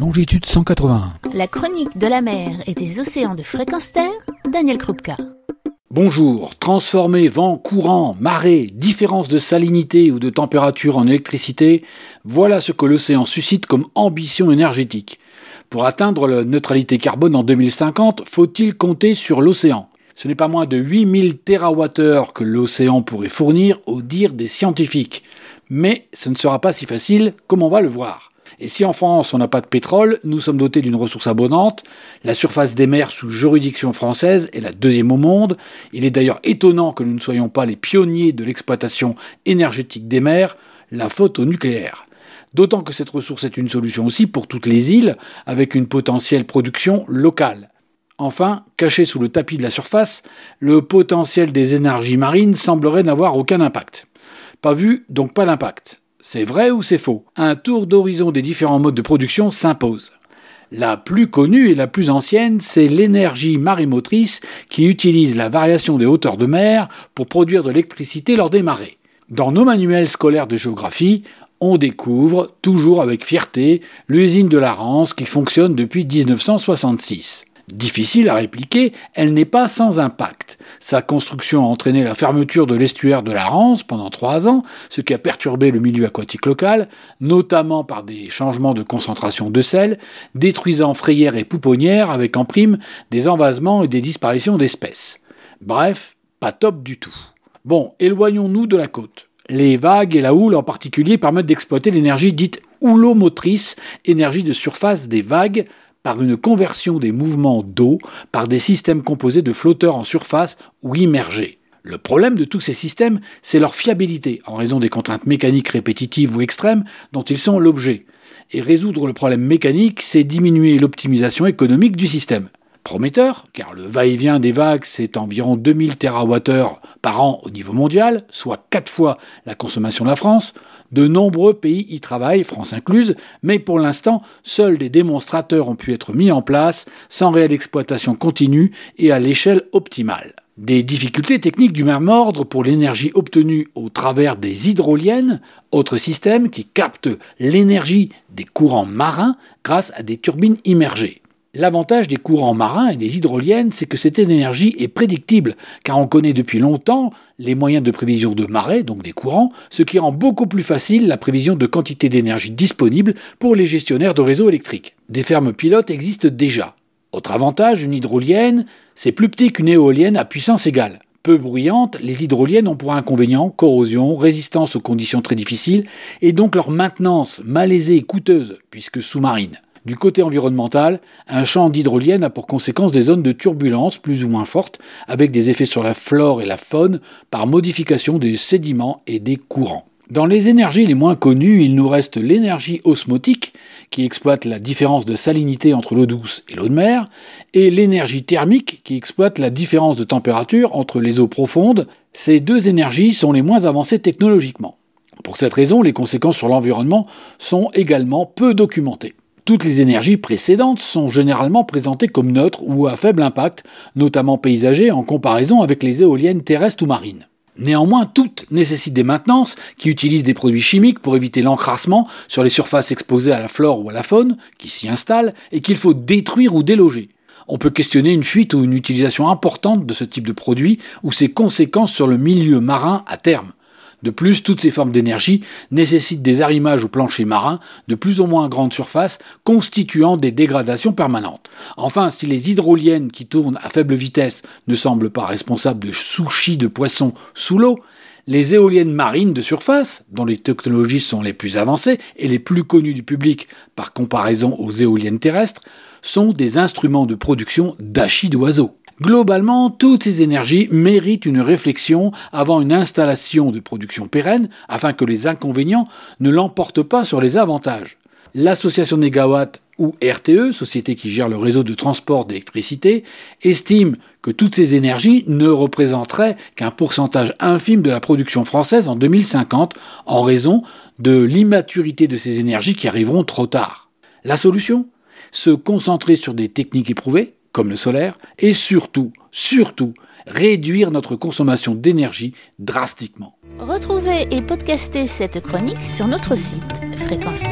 longitude 181. La chronique de la mer et des océans de fréquence terre, Daniel Krupka. Bonjour, transformer vent, courant, marée, différence de salinité ou de température en électricité, voilà ce que l'océan suscite comme ambition énergétique. Pour atteindre la neutralité carbone en 2050, faut-il compter sur l'océan? Ce n'est pas moins de 8000 TWh que l'océan pourrait fournir au dire des scientifiques. Mais ce ne sera pas si facile comme on va le voir. Et si en France on n'a pas de pétrole, nous sommes dotés d'une ressource abondante. La surface des mers sous juridiction française est la deuxième au monde. Il est d'ailleurs étonnant que nous ne soyons pas les pionniers de l'exploitation énergétique des mers, la faute au nucléaire. D'autant que cette ressource est une solution aussi pour toutes les îles, avec une potentielle production locale. Enfin, caché sous le tapis de la surface, le potentiel des énergies marines semblerait n'avoir aucun impact. Pas vu, donc pas d'impact. C'est vrai ou c'est faux? Un tour d'horizon des différents modes de production s'impose. La plus connue et la plus ancienne, c'est l'énergie marémotrice qui utilise la variation des hauteurs de mer pour produire de l'électricité lors des marées. Dans nos manuels scolaires de géographie, on découvre, toujours avec fierté, l'usine de la Rance qui fonctionne depuis 1966. Difficile à répliquer, elle n'est pas sans impact. Sa construction a entraîné la fermeture de l'estuaire de la Rance pendant trois ans, ce qui a perturbé le milieu aquatique local, notamment par des changements de concentration de sel, détruisant frayères et pouponnières avec en prime des envasements et des disparitions d'espèces. Bref, pas top du tout. Bon, éloignons-nous de la côte. Les vagues et la houle en particulier permettent d'exploiter l'énergie dite houlomotrice, énergie de surface des vagues, par une conversion des mouvements d'eau par des systèmes composés de flotteurs en surface ou immergés. Le problème de tous ces systèmes, c'est leur fiabilité, en raison des contraintes mécaniques répétitives ou extrêmes dont ils sont l'objet. Et résoudre le problème mécanique, c'est diminuer l'optimisation économique du système prometteur, car le va-et-vient des vagues, c'est environ 2000 TWh par an au niveau mondial, soit 4 fois la consommation de la France. De nombreux pays y travaillent, France incluse, mais pour l'instant, seuls des démonstrateurs ont pu être mis en place, sans réelle exploitation continue et à l'échelle optimale. Des difficultés techniques du même ordre pour l'énergie obtenue au travers des hydroliennes, autre système qui capte l'énergie des courants marins grâce à des turbines immergées. L'avantage des courants marins et des hydroliennes, c'est que cette énergie est prédictible, car on connaît depuis longtemps les moyens de prévision de marée, donc des courants, ce qui rend beaucoup plus facile la prévision de quantité d'énergie disponible pour les gestionnaires de réseaux électriques. Des fermes pilotes existent déjà. Autre avantage, une hydrolienne, c'est plus petit qu'une éolienne à puissance égale. Peu bruyantes, les hydroliennes ont pour inconvénient corrosion, résistance aux conditions très difficiles, et donc leur maintenance malaisée et coûteuse, puisque sous-marine. Du côté environnemental, un champ d'hydrolienne a pour conséquence des zones de turbulence plus ou moins fortes, avec des effets sur la flore et la faune par modification des sédiments et des courants. Dans les énergies les moins connues, il nous reste l'énergie osmotique, qui exploite la différence de salinité entre l'eau douce et l'eau de mer, et l'énergie thermique, qui exploite la différence de température entre les eaux profondes. Ces deux énergies sont les moins avancées technologiquement. Pour cette raison, les conséquences sur l'environnement sont également peu documentées. Toutes les énergies précédentes sont généralement présentées comme neutres ou à faible impact, notamment paysagers, en comparaison avec les éoliennes terrestres ou marines. Néanmoins, toutes nécessitent des maintenances qui utilisent des produits chimiques pour éviter l'encrassement sur les surfaces exposées à la flore ou à la faune qui s'y installent et qu'il faut détruire ou déloger. On peut questionner une fuite ou une utilisation importante de ce type de produit ou ses conséquences sur le milieu marin à terme. De plus, toutes ces formes d'énergie nécessitent des arrimages au plancher marin de plus ou moins grande surface, constituant des dégradations permanentes. Enfin, si les hydroliennes qui tournent à faible vitesse ne semblent pas responsables de sushis de poissons sous l'eau, les éoliennes marines de surface, dont les technologies sont les plus avancées et les plus connues du public par comparaison aux éoliennes terrestres, sont des instruments de production d'achis d'oiseaux. Globalement, toutes ces énergies méritent une réflexion avant une installation de production pérenne afin que les inconvénients ne l'emportent pas sur les avantages. L'association Négawatt ou RTE, société qui gère le réseau de transport d'électricité, estime que toutes ces énergies ne représenteraient qu'un pourcentage infime de la production française en 2050 en raison de l'immaturité de ces énergies qui arriveront trop tard. La solution? Se concentrer sur des techniques éprouvées, comme le solaire, et surtout, surtout, réduire notre consommation d'énergie drastiquement. Retrouvez et podcastez cette chronique sur notre site fréquence